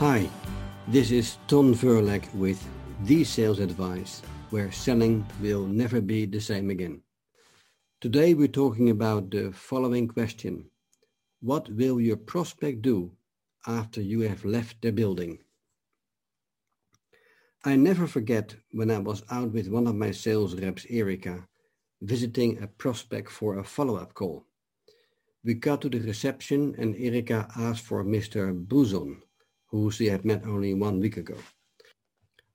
Hi, this is Ton Verlek with The Sales Advice, where selling will never be the same again. Today we're talking about the following question. What will your prospect do after you have left the building? I never forget when I was out with one of my sales reps, Erika, visiting a prospect for a follow-up call. We got to the reception and Erika asked for Mr. Buzon, who she had met only one week ago.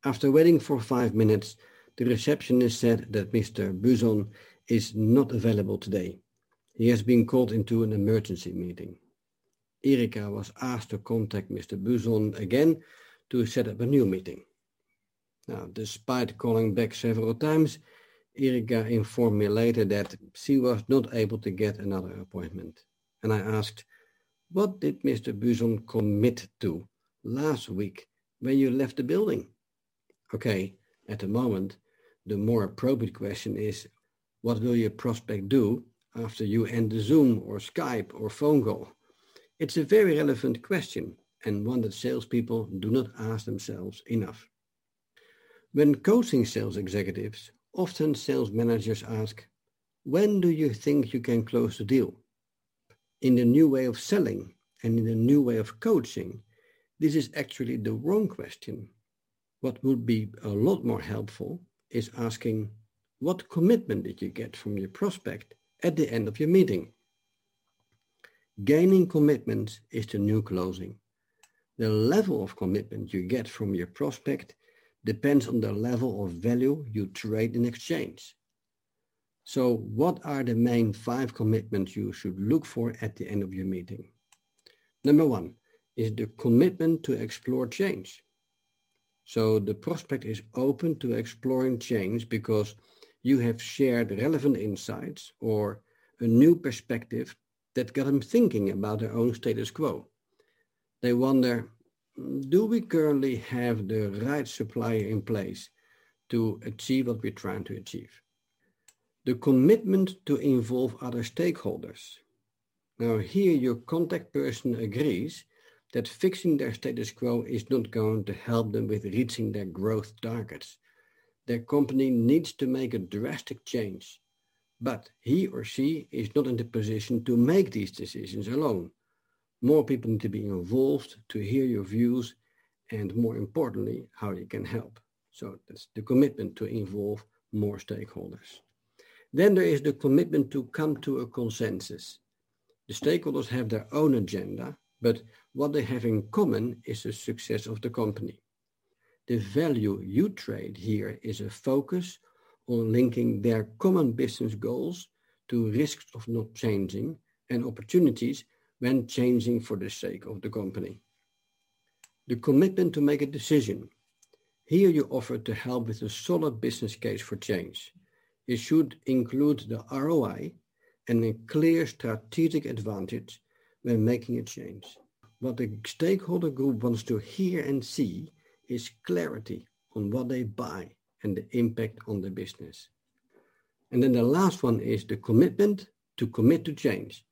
After waiting for five minutes, the receptionist said that Mr. Buzon is not available today. He has been called into an emergency meeting. Erika was asked to contact Mr. Buzon again to set up a new meeting. Now, despite calling back several times, Erika informed me later that she was not able to get another appointment. And I asked, what did Mr. Buzon commit to last week when you left the building? Okay, at the moment, the more appropriate question is, what will your prospect do after you end the Zoom or Skype or phone call? It's a very relevant question and one that salespeople do not ask themselves enough. When coaching sales executives, often sales managers ask, when do you think you can close the deal? In the new way of selling and in the new way of coaching, this is actually the wrong question. What would be a lot more helpful is asking, what commitment did you get from your prospect at the end of your meeting? Gaining commitment is the new closing. The level of commitment you get from your prospect depends on the level of value you trade in exchange. So what are the main five commitments you should look for at the end of your meeting? Number one is the commitment to explore change. So the prospect is open to exploring change because you have shared relevant insights or a new perspective that got them thinking about their own status quo. They wonder, do we currently have the right supplier in place to achieve what we're trying to achieve? The commitment to involve other stakeholders. Now here your contact person agrees that fixing their status quo is not going to help them with reaching their growth targets their company needs to make a drastic change, but he or she is not in the position to make these decisions alone. More people need to be involved to hear your views and more importantly, how you can help. So that's the commitment to involve more stakeholders. Then there is the commitment to come to a consensus. The stakeholders have their own agenda, but what they have in common is the success of the company. The value you trade here is a focus on linking their common business goals to risks of not changing and opportunities when changing for the sake of the company. The commitment to make a decision. Here you offer to help with a solid business case for change. It should include the ROI and a clear strategic advantage when making a change. What the stakeholder group wants to hear and see is clarity on what they buy and the impact on the business. And then the last one is the commitment to commit to change.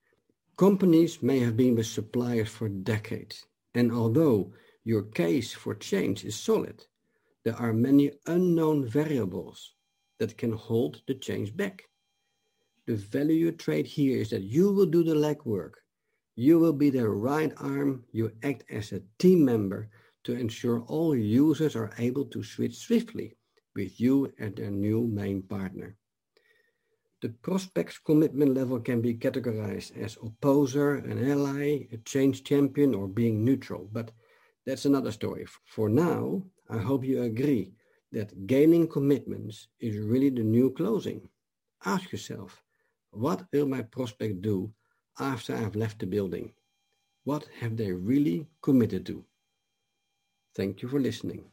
Companies may have been with suppliers for decades, and although your case for change is solid, there are many unknown variables that can hold the change back. The value trade here is that you will do the legwork. You will be the right arm. You act as a team member to ensure all users are able to switch swiftly with you as their new main partner. The prospect's commitment level can be categorized as opposer, an ally, a change champion, or being neutral, but that's another story. For now, I hope you agree that gaining commitments is really the new closing. Ask yourself, what will my prospect do after I've left the building? What have they really committed to? Thank you for listening.